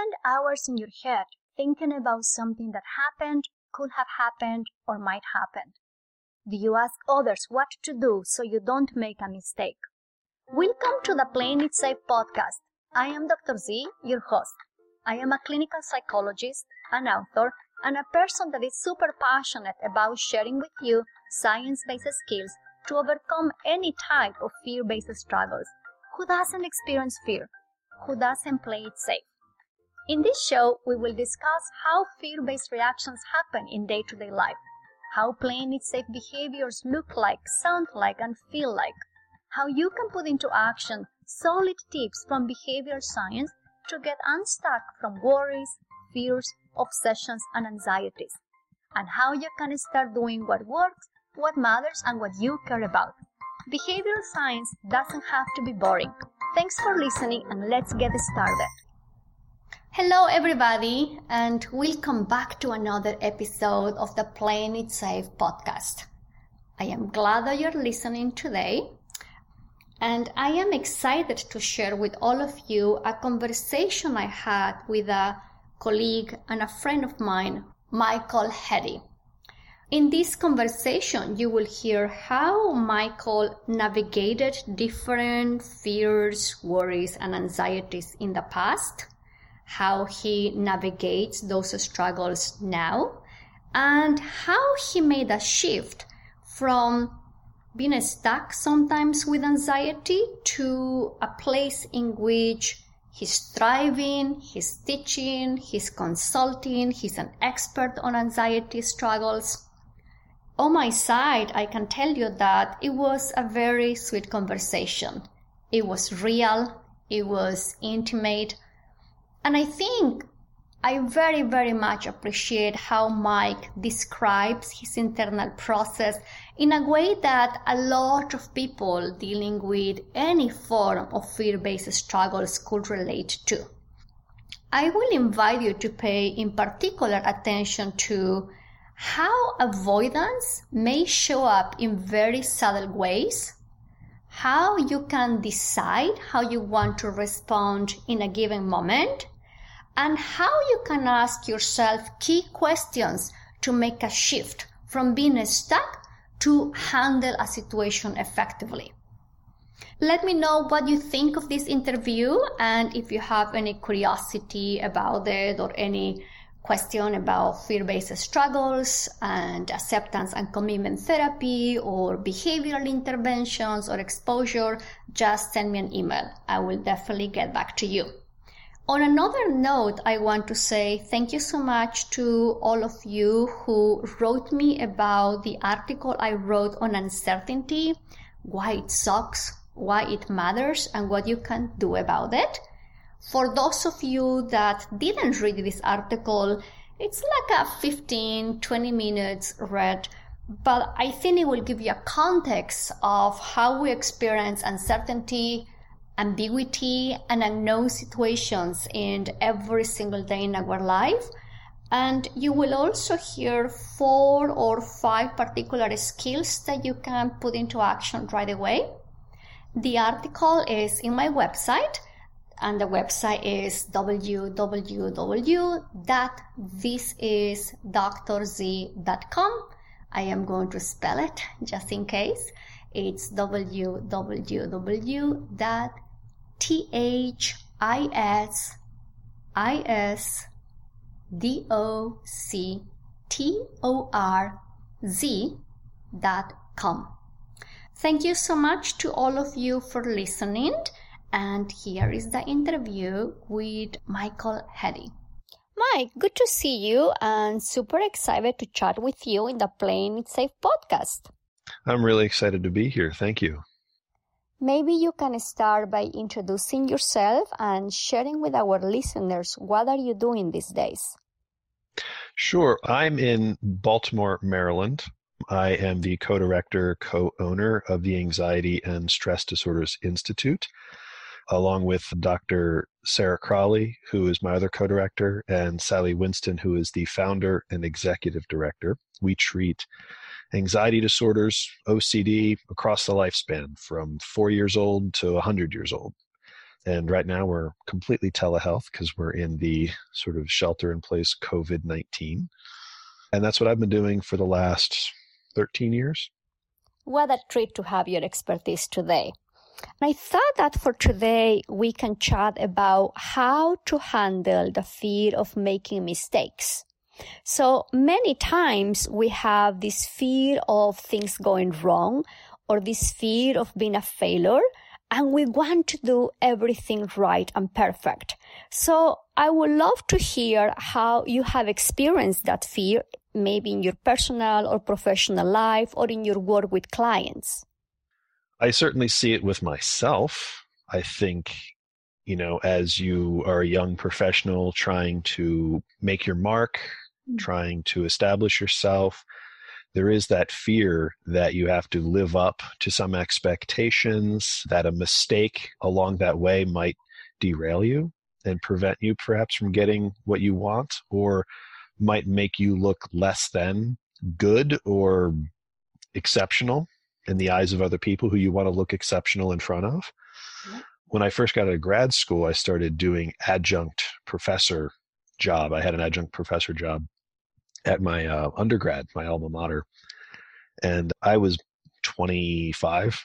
spend hours in your head thinking about something that happened, could have happened, or might happen? Do you ask others what to do so you don't make a mistake? Welcome to the Playing It Safe podcast. I am Dr. Z, your host. I am a clinical psychologist, an author, and a person that is super passionate about sharing with you science based skills to overcome any type of fear based struggles. Who doesn't experience fear? Who doesn't play it safe? In this show, we will discuss how fear based reactions happen in day to day life, how playing it safe behaviors look like, sound like, and feel like, how you can put into action solid tips from behavior science to get unstuck from worries, fears, obsessions, and anxieties, and how you can start doing what works, what matters, and what you care about. Behavioral science doesn't have to be boring. Thanks for listening, and let's get started. Hello, everybody, and welcome back to another episode of the Playing It Safe podcast. I am glad that you're listening today, and I am excited to share with all of you a conversation I had with a colleague and a friend of mine, Michael Heady. In this conversation, you will hear how Michael navigated different fears, worries, and anxieties in the past, how he navigates those struggles now, and how he made a shift from being stuck sometimes with anxiety to a place in which He's thriving, he's teaching, he's consulting, he's an expert on anxiety struggles. On my side, I can tell you that it was a very sweet conversation. It was real, it was intimate, and I think I very, very much appreciate how Mike describes his internal process in a way that a lot of people dealing with any form of fear based struggles could relate to. I will invite you to pay in particular attention to how avoidance may show up in very subtle ways, how you can decide how you want to respond in a given moment and how you can ask yourself key questions to make a shift from being stuck to handle a situation effectively. Let me know what you think of this interview and if you have any curiosity about it or any question about fear based struggles and acceptance and commitment therapy or behavioral interventions or exposure, just send me an email. I will definitely get back to you. On another note, I want to say thank you so much to all of you who wrote me about the article I wrote on uncertainty, why it sucks, why it matters, and what you can do about it. For those of you that didn't read this article, it's like a 15 20 minutes read, but I think it will give you a context of how we experience uncertainty, ambiguity and unknown situations in every single day in our life. And you will also hear four or five particular skills that you can put into action right away. The article is in my website, and the website is www.thisisdrz.com. I am going to spell it just in case. It's www T H I S I S D O C T O R Z dot com. Thank you so much to all of you for listening. And here is the interview with Michael Heady. Mike, good to see you and super excited to chat with you in the Playing It Safe podcast. I'm really excited to be here. Thank you. Maybe you can start by introducing yourself and sharing with our listeners what are you doing these days? Sure. I'm in Baltimore, Maryland. I am the co-director, co-owner of the Anxiety and Stress Disorders Institute, along with Dr. Sarah Crowley, who is my other co-director, and Sally Winston, who is the founder and executive director. We treat anxiety disorders, OCD across the lifespan from four years old to 100 years old. And right now we're completely telehealth because we're in the sort of shelter in place COVID 19. And that's what I've been doing for the last 13 years. What a treat to have your expertise today. And I thought that for today, we can chat about how to handle the fear of making mistakes. So many times we have this fear of things going wrong or this fear of being a failure and we want to do everything right and perfect. So I would love to hear how you have experienced that fear, maybe in your personal or professional life or in your work with clients. I certainly see it with myself. I think, you know, as you are a young professional trying to make your mark, mm-hmm. trying to establish yourself, there is that fear that you have to live up to some expectations, that a mistake along that way might derail you and prevent you perhaps from getting what you want or might make you look less than good or exceptional in the eyes of other people who you want to look exceptional in front of. When I first got out of grad school, I started doing adjunct professor job. I had an adjunct professor job at my uh, undergrad, my alma mater, and I was 25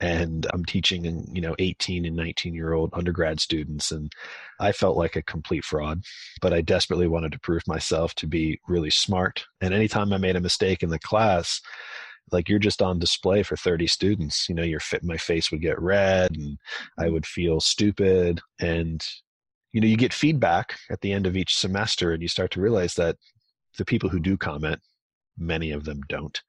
and I'm teaching you know 18 and 19 year old undergrad students and I felt like a complete fraud but I desperately wanted to prove myself to be really smart and anytime I made a mistake in the class like you're just on display for 30 students you know your fit my face would get red and i mm-hmm. would feel stupid and you know you get feedback at the end of each semester and you start to realize that the people who do comment many of them don't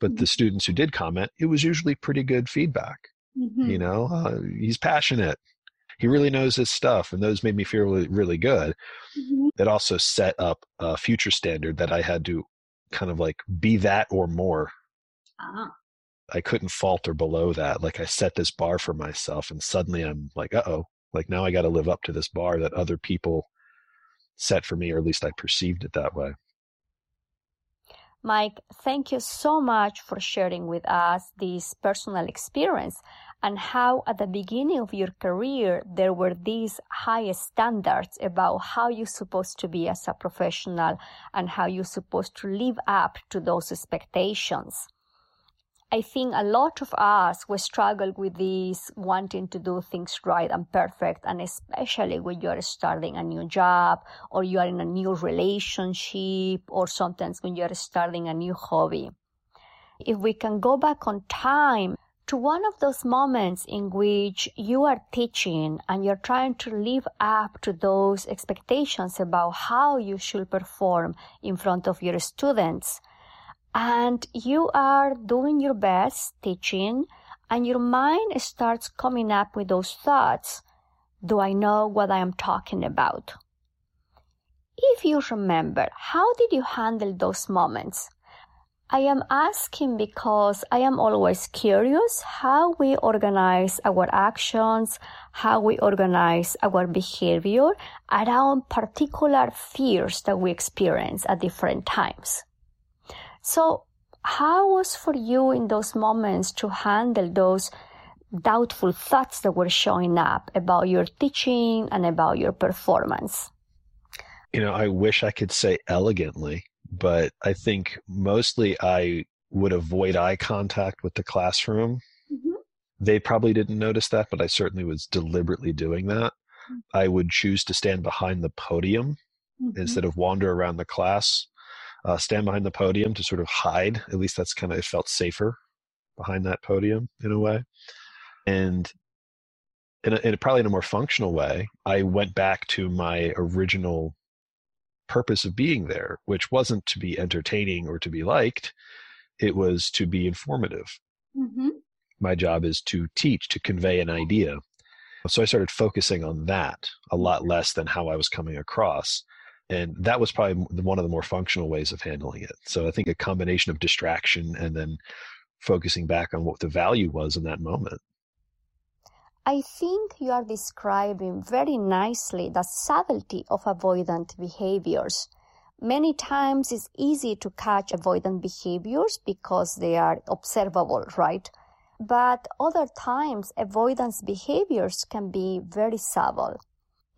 but mm-hmm. the students who did comment it was usually pretty good feedback mm-hmm. you know uh, he's passionate he really knows his stuff and those made me feel really, really good mm-hmm. it also set up a future standard that i had to kind of like be that or more Ah. I couldn't falter below that. Like I set this bar for myself, and suddenly I'm like, uh oh, like now I got to live up to this bar that other people set for me, or at least I perceived it that way. Mike, thank you so much for sharing with us this personal experience and how at the beginning of your career there were these high standards about how you're supposed to be as a professional and how you're supposed to live up to those expectations. I think a lot of us we struggle with this wanting to do things right and perfect, and especially when you are starting a new job or you are in a new relationship or sometimes when you are starting a new hobby. If we can go back on time to one of those moments in which you are teaching and you're trying to live up to those expectations about how you should perform in front of your students and you are doing your best teaching and your mind starts coming up with those thoughts. Do I know what I am talking about? If you remember, how did you handle those moments? I am asking because I am always curious how we organize our actions, how we organize our behavior around particular fears that we experience at different times. So, how was for you in those moments to handle those doubtful thoughts that were showing up about your teaching and about your performance? You know, I wish I could say elegantly, but I think mostly I would avoid eye contact with the classroom. Mm-hmm. They probably didn't notice that, but I certainly was deliberately doing that. Mm-hmm. I would choose to stand behind the podium mm-hmm. instead of wander around the class uh, stand behind the podium to sort of hide. At least that's kind of it felt safer behind that podium in a way. And in, a, in a, probably in a more functional way, I went back to my original purpose of being there, which wasn't to be entertaining or to be liked. It was to be informative. Mm-hmm. My job is to teach, to convey an idea. So I started focusing on that a lot less than how I was coming across and that was probably one of the more functional ways of handling it. So i think a combination of distraction and then focusing back on what the value was in that moment. I think you are describing very nicely the subtlety of avoidant behaviors. Many times it's easy to catch avoidant behaviors because they are observable right? But other times avoidance behaviors can be very subtle.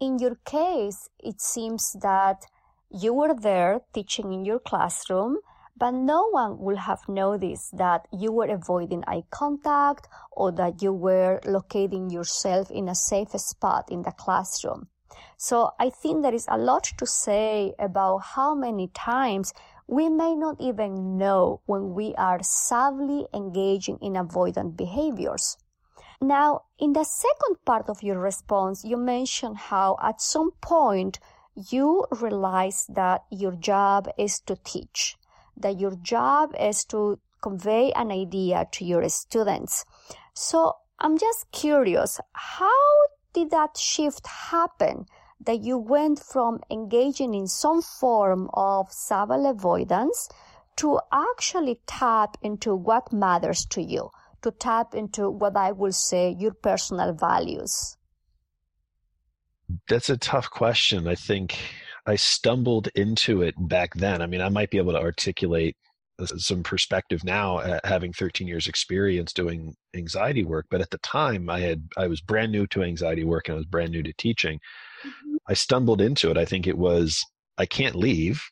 In your case, it seems that you were there teaching in your classroom, but no one would have noticed that you were avoiding eye contact or that you were locating yourself in a safe spot in the classroom. So I think there is a lot to say about how many times we may not even know when we are sadly engaging in avoidant behaviors. Now, in the second part of your response, you mentioned how at some point you realize that your job is to teach, that your job is to convey an idea to your students. So I'm just curious, how did that shift happen? that you went from engaging in some form of savile avoidance to actually tap into what matters to you, to tap into what I will say your personal values? That's a tough question. I think I stumbled into it back then. I mean, I might be able to articulate some perspective now uh, having 13 years experience doing anxiety work but at the time i had i was brand new to anxiety work and i was brand new to teaching mm-hmm. i stumbled into it i think it was i can't leave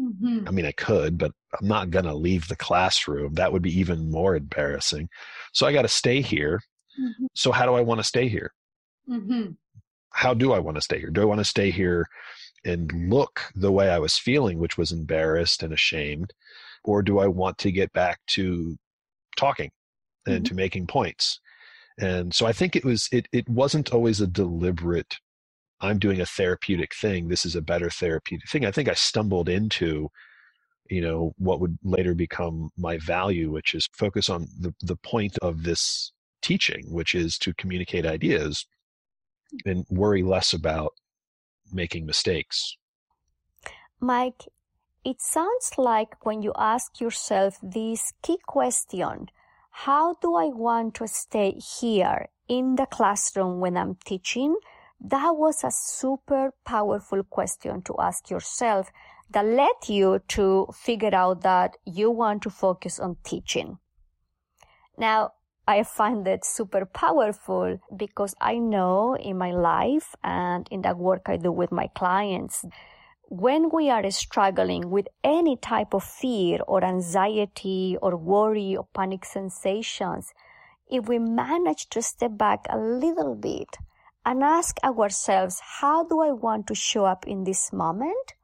mm-hmm. i mean i could but i'm not going to leave the classroom that would be even more embarrassing so i got to stay here mm-hmm. so how do i want to stay here mm-hmm. how do i want to stay here do i want to stay here and look the way i was feeling which was embarrassed and ashamed or do I want to get back to talking and mm-hmm. to making points? And so I think it was it it wasn't always a deliberate I'm doing a therapeutic thing. This is a better therapeutic thing. I think I stumbled into you know what would later become my value which is focus on the the point of this teaching which is to communicate ideas and worry less about making mistakes mike it sounds like when you ask yourself this key question, how do I want to stay here in the classroom when I'm teaching? That was a super powerful question to ask yourself that led you to figure out that you want to focus on teaching. Now, I find it super powerful because I know in my life and in the work I do with my clients when we are struggling with any type of fear or anxiety or worry or panic sensations, if we manage to step back a little bit and ask ourselves, how do I want to show up in this moment?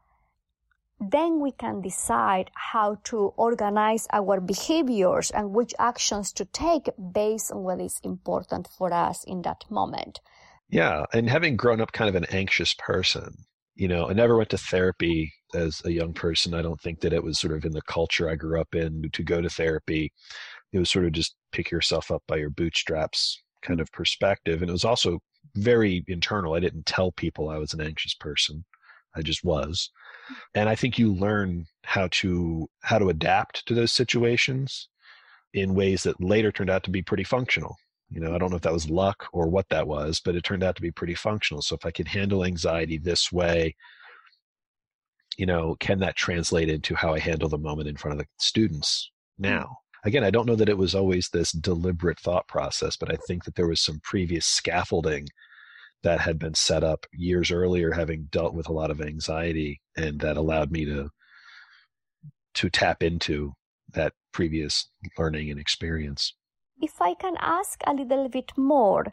Then we can decide how to organize our behaviors and which actions to take based on what is important for us in that moment. Yeah. And having grown up kind of an anxious person, you know, I never went to therapy as a young person. I don't think that it was sort of in the culture I grew up in to go to therapy. It was sort of just pick yourself up by your bootstraps kind of perspective. And it was also very internal. I didn't tell people I was an anxious person. I just was. And I think you learn how to how to adapt to those situations in ways that later turned out to be pretty functional. You know, I don't know if that was luck or what that was, but it turned out to be pretty functional. So if I can handle anxiety this way, you know, can that translate into how I handle the moment in front of the students hmm. now? Again, I don't know that it was always this deliberate thought process, but I think that there was some previous scaffolding that had been set up years earlier, having dealt with a lot of anxiety, and that allowed me to to tap into that previous learning and experience. If I can ask a little bit more,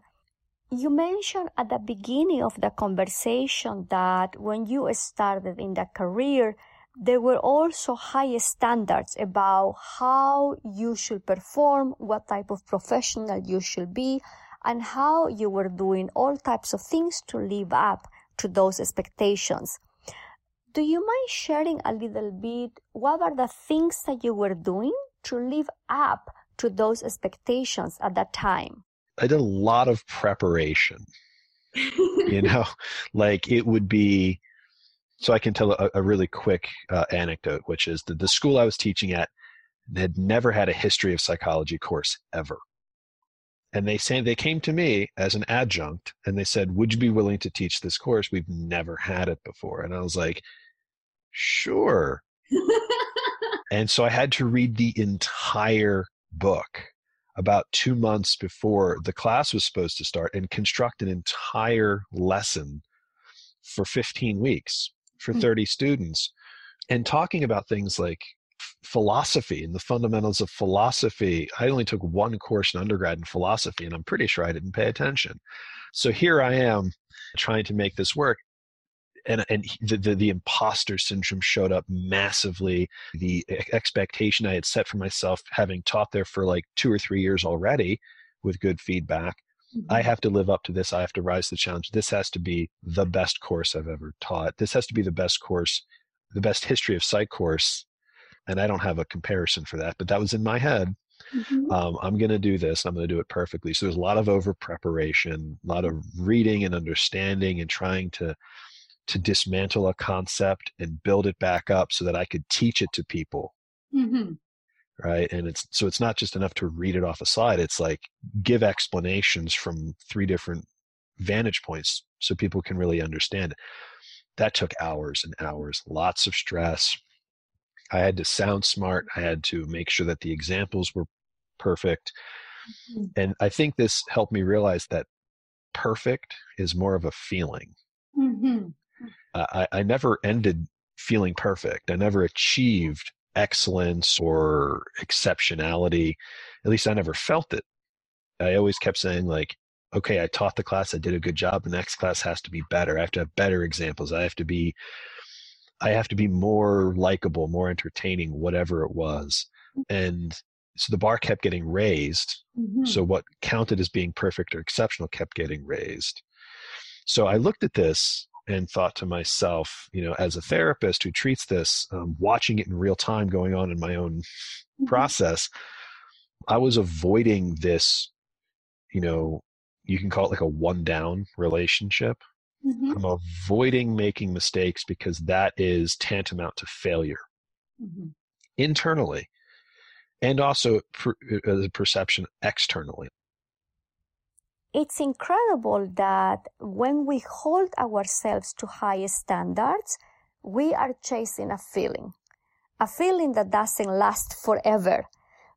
you mentioned at the beginning of the conversation that when you started in the career, there were also high standards about how you should perform, what type of professional you should be, and how you were doing all types of things to live up to those expectations. Do you mind sharing a little bit what are the things that you were doing to live up to those expectations at that time? I did a lot of preparation. you know, like it would be. So I can tell a, a really quick uh, anecdote, which is that the school I was teaching at had never had a history of psychology course ever. And they say they came to me as an adjunct and they said, "Would you be willing to teach this course? We've never had it before." And I was like, "Sure." and so I had to read the entire book. about two months before the class was supposed to start and construct an entire lesson for 15 weeks for hmm. 30 students and talking about things like philosophy and the fundamentals of philosophy. I only took one course in undergrad in philosophy, and I'm pretty sure I didn't pay attention. So here I am trying to make this work. And, and the, the, the imposter syndrome showed up massively. The expectation I had set for myself, having taught there for like two or three years already with good feedback, mm-hmm. I have to live up to this. I have to rise to the challenge. This has to be the best course I've ever taught. This has to be the best course, the best history of psych course and I don't have a comparison for that, but that was in my head. Mm-hmm. Um, I'm going to do this. I'm going to do it perfectly. So there's a lot of over preparation, a lot of reading and understanding, and trying to to dismantle a concept and build it back up so that I could teach it to people. Mm-hmm. Right. And it's so it's not just enough to read it off a slide. It's like give explanations from three different vantage points so people can really understand it. That took hours and hours, lots of stress, I had to sound smart. I had to make sure that the examples were perfect. Mm-hmm. And I think this helped me realize that perfect is more of a feeling. Mm-hmm. Uh, I, I never ended feeling perfect. I never achieved excellence or exceptionality. At least I never felt it. I always kept saying, like, okay, I taught the class, I did a good job. The next class has to be better. I have to have better examples. I have to be I have to be more likable, more entertaining, whatever it was. And so the bar kept getting raised. Mm-hmm. So what counted as being perfect or exceptional kept getting raised. So I looked at this and thought to myself, you know, as a therapist who treats this, um, watching it in real time going on in my own mm-hmm. process, I was avoiding this, you know, you can call it like a one down relationship Mm-hmm. I'm avoiding making mistakes because that is tantamount to failure mm-hmm. internally and also per, uh, the perception externally. It's incredible that when we hold ourselves to high standards, we are chasing a feeling, a feeling that doesn't last forever.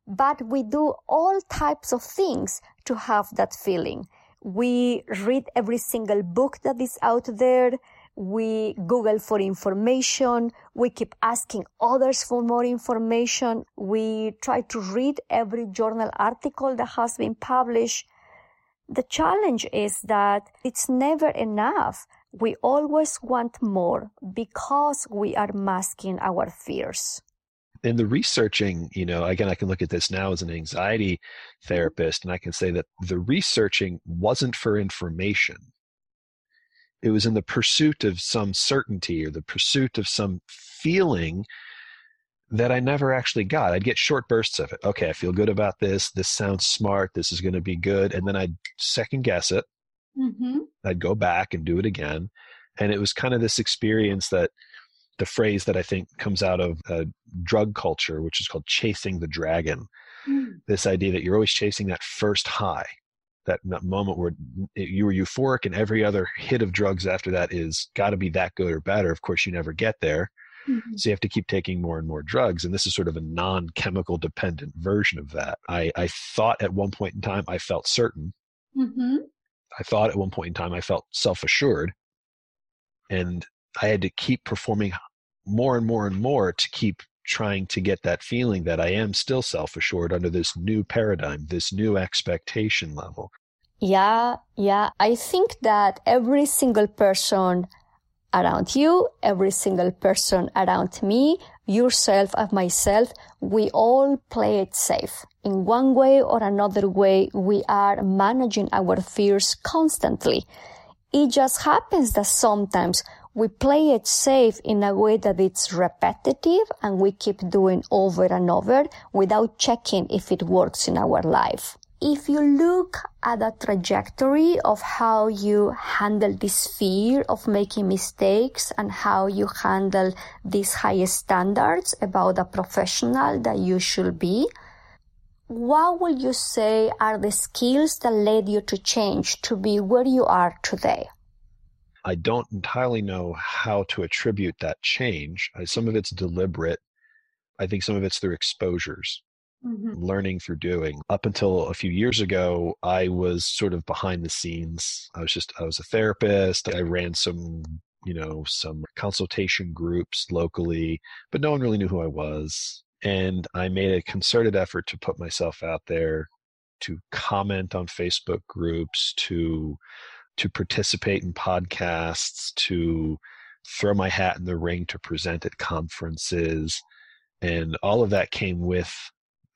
But we do all types of things to have that feeling. We read every single book that is out there. We Google for information. We keep asking others for more information. We try to read every journal article that has been published. The challenge is that it's never enough. We always want more because we are masking our fears in the researching, you know, again, I can look at this now as an anxiety therapist, and I can say that the researching wasn't for information. It was in the pursuit of some certainty or the pursuit of some feeling that I never actually got. I'd get short bursts of it. Okay, I feel good about this. This sounds smart. This is going to be good. And then I'd second guess it. Mm-hmm. I'd go back and do it again. And it was kind of this experience that the phrase that I think comes out of uh, drug culture, which is called chasing the dragon. Mm. This idea that you're always chasing that first high, that, that moment where you were euphoric, and every other hit of drugs after that is got to be that good or better. Of course, you never get there. Mm-hmm. So you have to keep taking more and more drugs. And this is sort of a non chemical dependent version of that. I, I thought at one point in time I felt certain. Mm-hmm. I thought at one point in time I felt self assured. And I had to keep performing more and more and more to keep trying to get that feeling that I am still self assured under this new paradigm, this new expectation level. Yeah, yeah. I think that every single person around you, every single person around me, yourself and myself, we all play it safe. In one way or another way, we are managing our fears constantly. It just happens that sometimes we play it safe in a way that it's repetitive and we keep doing over and over without checking if it works in our life. If you look at the trajectory of how you handle this fear of making mistakes and how you handle these high standards about a professional that you should be, what would you say are the skills that led you to change to be where you are today? I don't entirely know how to attribute that change. Some of it's deliberate. I think some of it's through exposures. Mm-hmm. learning through doing. Up until a few years ago, I was sort of behind the scenes. I was just, I was a therapist. I ran some, you know, some consultation groups locally, but no one really knew who I was. And I made a concerted effort to put myself out there, to comment on Facebook groups, to to participate in podcasts, to throw my hat in the ring to present at conferences. And all of that came with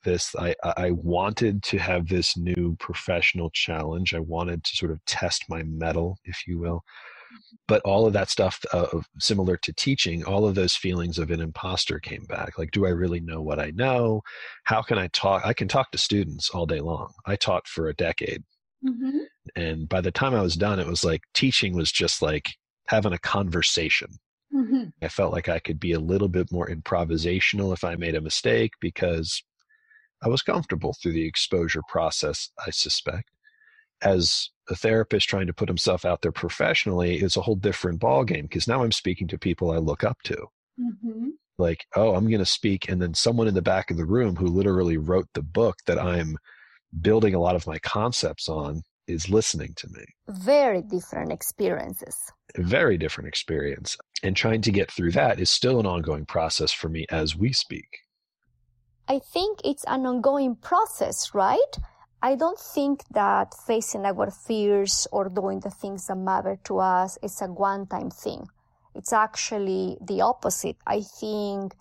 this. I, I wanted to have this new professional challenge. I wanted to sort of test my mettle, if you will. But all of that stuff, uh, similar to teaching, all of those feelings of an imposter came back. Like, do I really know what I know? How can I talk? I can talk to students all day long. I taught for a decade. Mm-hmm. And by the time I was done, it was like teaching was just like having a conversation. Mm-hmm. I felt like I could be a little bit more improvisational if I made a mistake because I was comfortable through the exposure process, I suspect. As a therapist trying to put himself out there professionally, it's a whole different ballgame because now I'm speaking to people I look up to. Mm-hmm. Like, oh, I'm going to speak, and then someone in the back of the room who literally wrote the book that I'm building a lot of my concepts on is listening to me. Very different experiences. Very different experience. And trying to get through that is still an ongoing process for me as we speak. I think it's an ongoing process, right? I don't think that facing our fears or doing the things that matter to us is a one time thing. It's actually the opposite. I think,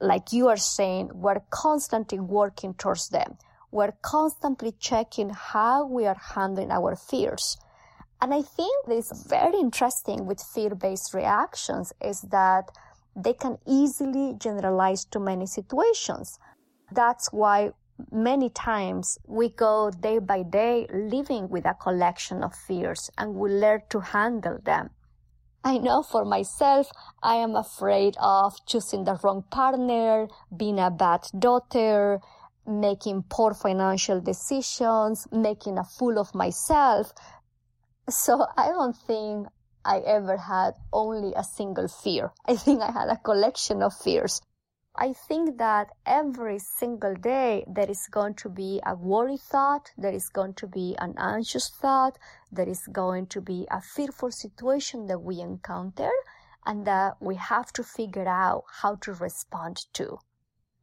like you are saying, we're constantly working towards them we're constantly checking how we are handling our fears. And I think this very interesting with fear-based reactions is that they can easily generalize to many situations. That's why many times we go day by day living with a collection of fears and we learn to handle them. I know for myself, I am afraid of choosing the wrong partner, being a bad daughter, making poor financial decisions, making a fool of myself. So I don't think I ever had only a single fear. I think I had a collection of fears. I think that every single day there is going to be a worry thought, there is going to be an anxious thought, there is going to be a fearful situation that we encounter and that we have to figure out how to respond to.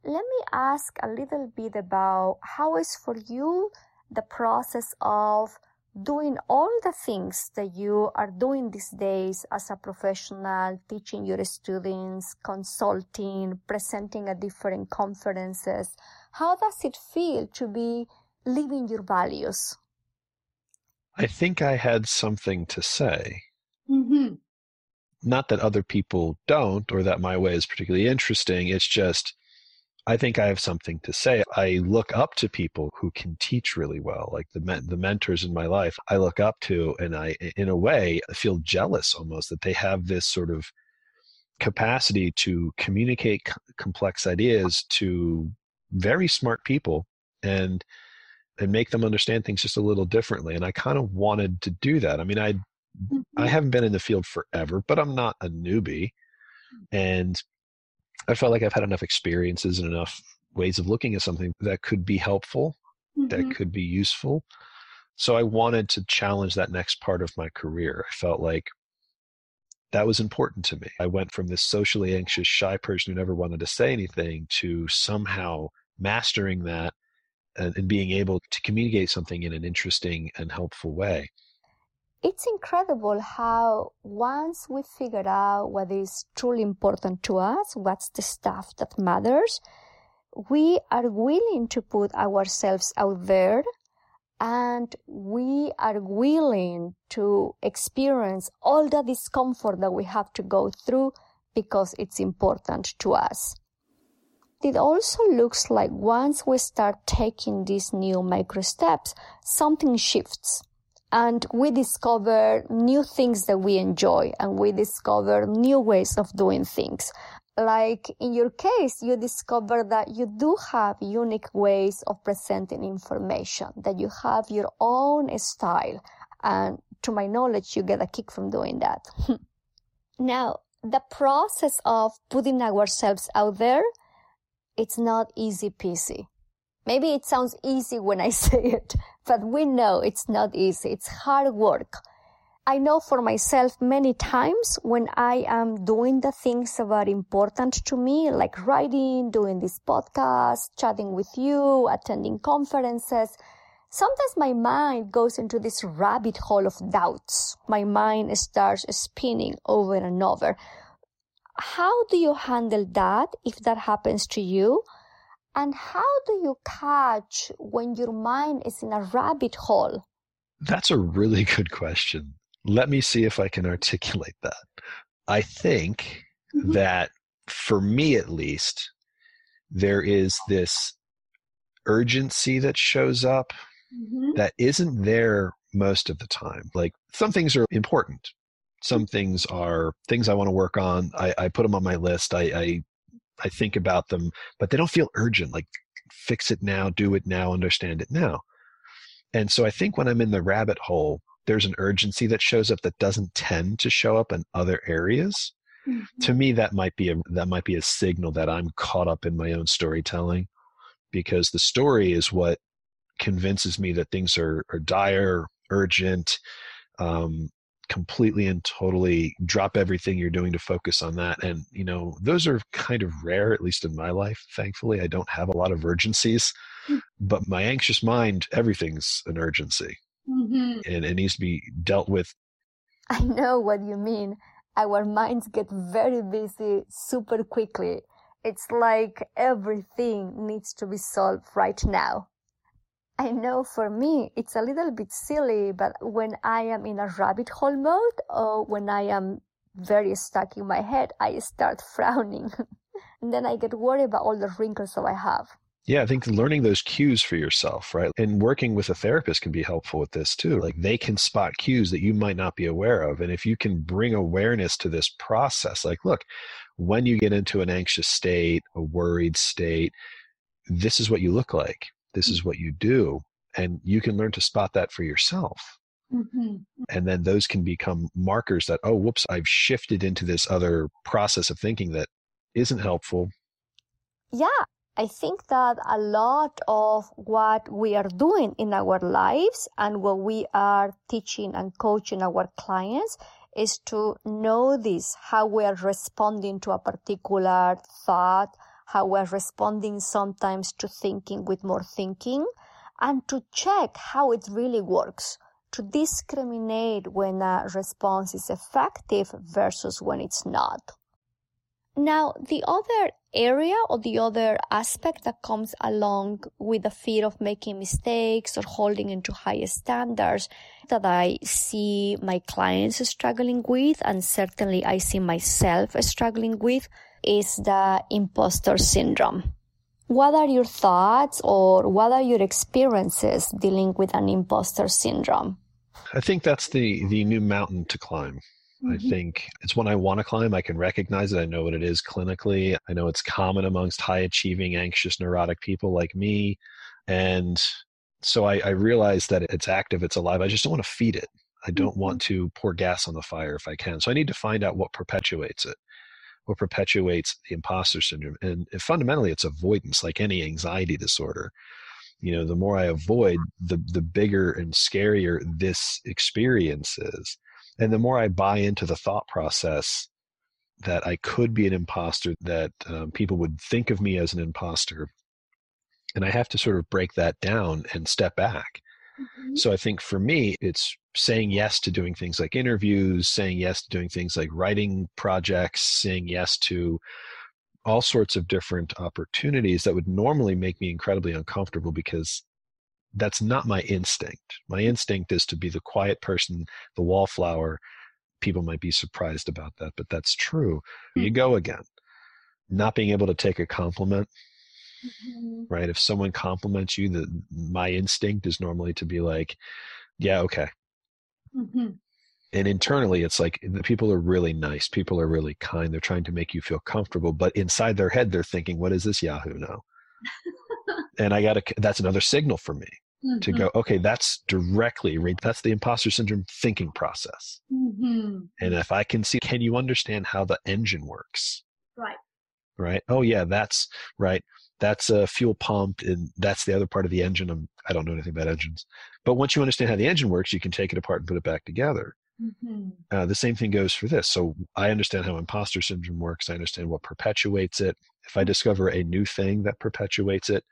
Let me ask a little bit about how is for you the process of doing all the things that you are doing these days as a professional, teaching your students, consulting, presenting at different conferences. How does it feel to be living your values? I think I had something to say. Mm-hmm. Not that other people don't or that my way is particularly interesting. It's just I think I have something to say. I look up to people who can teach really well, like the men- the mentors in my life. I look up to, and I, in a way, feel jealous almost that they have this sort of capacity to communicate c- complex ideas to very smart people and and make them understand things just a little differently. And I kind of wanted to do that. I mean, I mm-hmm. I haven't been in the field forever, but I'm not a newbie, and I felt like I've had enough experiences and enough ways of looking at something that could be helpful, mm-hmm. that could be useful. So I wanted to challenge that next part of my career. I felt like that was important to me. I went from this socially anxious, shy person who never wanted to say anything to somehow mastering that and, and being able to communicate something in an interesting and helpful way it's incredible how once we figure out what is truly important to us, what's the stuff that matters, we are willing to put ourselves out there and we are willing to experience all the discomfort that we have to go through because it's important to us. It also looks like once we start taking these new micro steps, something shifts and we discover new things that we enjoy and we discover new ways of doing things. Like in your case, you discover that you do have unique ways of presenting information, that you have your own style. And to my knowledge, you get a kick from doing that. now, the process of putting ourselves out there, it's not easy peasy. Maybe it sounds easy when I say it, but we know it's not easy. It's hard work. I know for myself many times when I am doing the things that are important to me, like writing, doing this podcast, chatting with you, attending conferences, sometimes my mind goes into this rabbit hole of doubts. My mind starts spinning over and over. How do you handle that if that happens to you? And how do you catch when your mind is in a rabbit hole? That's a really good question. Let me see if I can articulate that. I think mm-hmm. that for me at least, there is this urgency that shows up mm-hmm. that isn't there most of the time. Like some things are important. Some things are things I want to work on. I, I put them on my list. I, I I think about them, but they don't feel urgent. Like fix it now, do it now, understand it now. And so I think when I'm in the rabbit hole, there's an urgency that shows up that doesn't tend to show up in other areas. Mm-hmm. To me, that might be a that might be a signal that I'm caught up in my own storytelling, because the story is what convinces me that things are, are dire, urgent, um, completely and totally drop everything you're doing to focus on that. And, you know, those are kind of rare, at least in my life. Thankfully, I don't have a lot of urgencies, mm. but my anxious mind, everything's an urgency. Mm-hmm. And it needs to be dealt with. I know what you mean. Our minds get very busy super quickly. It's like everything needs to be solved right now. I know for me it's a little bit silly, but when I am in a rabbit hole mode or when I am very stuck in my head, I start frowning. and then I get worried about all the wrinkles that I have. Yeah, I think learning those cues for yourself, right? And working with a therapist can be helpful with this too. Like they can spot cues that you might not be aware of. And if you can bring awareness to this process, like, look, when you get into an anxious state, a worried state, this is what you look like this is what you do and you can learn to spot that for yourself mm-hmm. and then those can become markers that oh whoops i've shifted into this other process of thinking that isn't helpful yeah i think that a lot of what we are doing in our lives and what we are teaching and coaching our clients is to know this how we are responding to a particular thought how we're responding sometimes to thinking with more thinking and to check how it really works to discriminate when a response is effective versus when it's not. Now, the other area or the other aspect that comes along with the fear of making mistakes or holding into higher standards that I see my clients struggling with, and certainly I see myself struggling with, is the imposter syndrome. What are your thoughts or what are your experiences dealing with an imposter syndrome? I think that's the, the new mountain to climb. Mm-hmm. I think it's one I want to climb. I can recognize it. I know what it is clinically. I know it's common amongst high achieving, anxious, neurotic people like me. And so I, I realize that it's active, it's alive. I just don't want to feed it. I don't mm-hmm. want to pour gas on the fire if I can. So I need to find out what perpetuates it what perpetuates the imposter syndrome. And fundamentally, it's avoidance, like any anxiety disorder. You know, the more I avoid, the the bigger and scarier this experience is, and the more I buy into the thought process that I could be an imposter, that um, people would think of me as an imposter, and I have to sort of break that down and step back. Mm-hmm. So I think for me, it's saying yes to doing things like interviews, saying yes to doing things like writing projects, saying yes to all sorts of different opportunities that would normally make me incredibly uncomfortable because that's not my instinct. My instinct is to be the quiet person, the wallflower. People might be surprised about that, but that's true. Mm-hmm. You go again. Not being able to take a compliment, mm-hmm. right? If someone compliments you, the my instinct is normally to be like, yeah, okay, Mm-hmm. And internally, it's like the people are really nice. People are really kind. They're trying to make you feel comfortable. But inside their head, they're thinking, what is this Yahoo now? and I got to, that's another signal for me mm-hmm. to go, okay, that's directly, that's the imposter syndrome thinking process. Mm-hmm. And if I can see, can you understand how the engine works? Right. Right? Oh yeah, that's right. That's a fuel pump, and that's the other part of the engine. I'm, I don't know anything about engines, but once you understand how the engine works, you can take it apart and put it back together. Mm-hmm. Uh, the same thing goes for this. So I understand how imposter syndrome works. I understand what perpetuates it. If I discover a new thing that perpetuates it,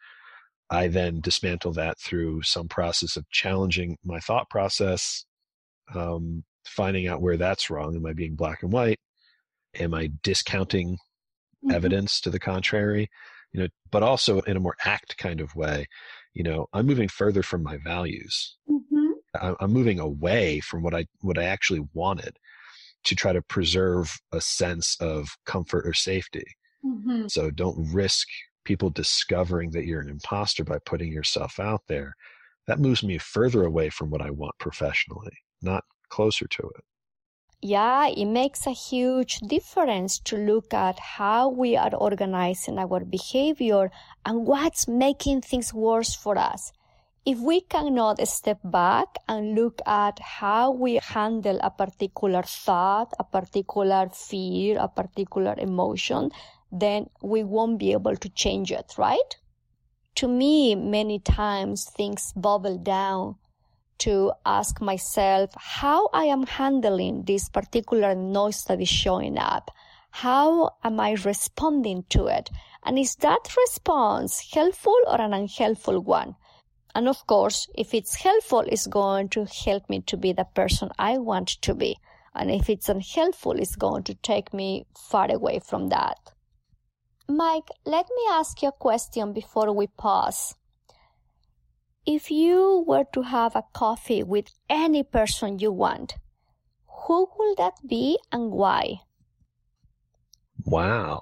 I then dismantle that through some process of challenging my thought process, um, finding out where that's wrong. Am I being black and white? Am I discounting mm-hmm. evidence to the contrary? You know, but also in a more act kind of way. You know, I'm moving further from my values. Mm-hmm. I'm moving away from what I what I actually wanted to try to preserve a sense of comfort or safety. Mm-hmm. So don't risk people discovering that you're an imposter by putting yourself out there. That moves me further away from what I want professionally, not closer to it. Yeah, it makes a huge difference to look at how we are organizing our behavior and what's making things worse for us. If we cannot step back and look at how we handle a particular thought, a particular fear, a particular emotion, then we won't be able to change it, right? To me, many times things bubble down to ask myself how I am handling this particular noise that is showing up. How am I responding to it? And is that response helpful or an unhelpful one? And of course, if it's helpful, it's going to help me to be the person I want to be. And if it's unhelpful, it's going to take me far away from that. Mike, let me ask you a question before we pause. If you were to have a coffee with any person you want, who would that be and why? Wow.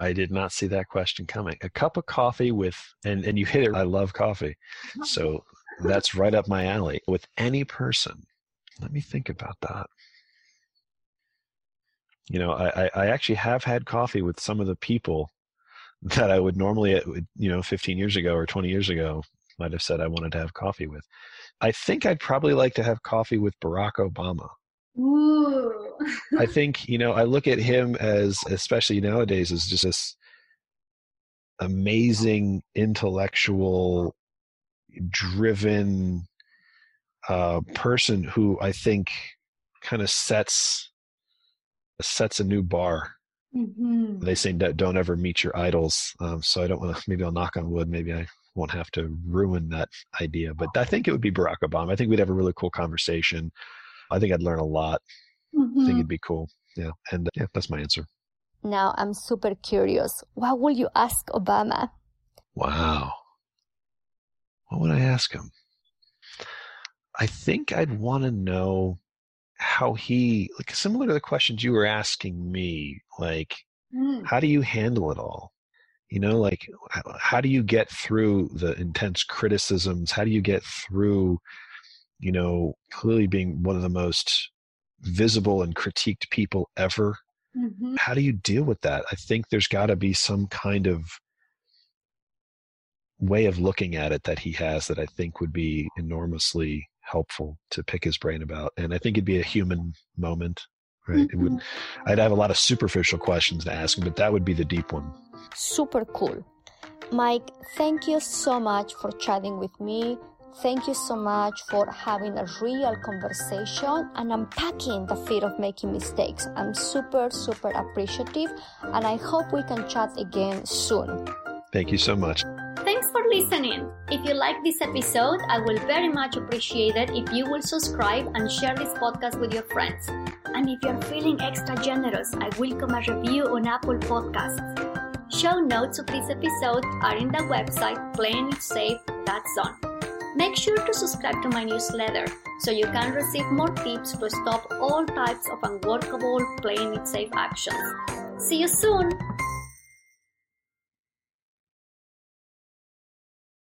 I did not see that question coming. A cup of coffee with, and, and you hit it, I love coffee. So that's right up my alley. With any person. Let me think about that. You know, I, I actually have had coffee with some of the people that I would normally, uh, you know, 15 years ago or 20 years ago might have said I wanted to have coffee with. I think I'd probably like to have coffee with Barack Obama. Ooh. I think, you know, I look at him as, especially nowadays, as just this amazing intellectual, driven uh, person who I think kind of sets sets a new bar. Mm-hmm. They say don't ever meet your idols. Um, so I don't want to. Maybe I'll knock on wood. Maybe I won't have to ruin that idea. But I think it would be Barack Obama. I think we'd have a really cool conversation. I think I'd learn a lot. Mm-hmm. I think it'd be cool. Yeah. And yeah, that's my answer. Now I'm super curious. What will you ask Obama? Wow. What would I ask him? I think I'd want to know how he, like, similar to the questions you were asking me, like, mm. how do you handle it all? You know like how do you get through the intense criticisms? How do you get through you know clearly being one of the most visible and critiqued people ever? Mm-hmm. how do you deal with that? I think there's got to be some kind of way of looking at it that he has that i think would be enormously helpful to pick his brain about and i think it'd be a human moment right mm-hmm. it would mm-hmm. i'd have a lot of superficial questions to ask him but that would be the deep one super cool. Mike, thank you so much for chatting with me. Thank you so much for having a real conversation and unpacking the fear of making mistakes. I'm super, super appreciative and I hope we can chat again soon. Thank you so much. For listening. If you like this episode, I will very much appreciate it if you will subscribe and share this podcast with your friends. And if you're feeling extra generous, I welcome a review on Apple Podcasts. Show notes of this episode are in the website playingitsafe.zone. Make sure to subscribe to my newsletter so you can receive more tips to stop all types of unworkable playing it safe actions. See you soon!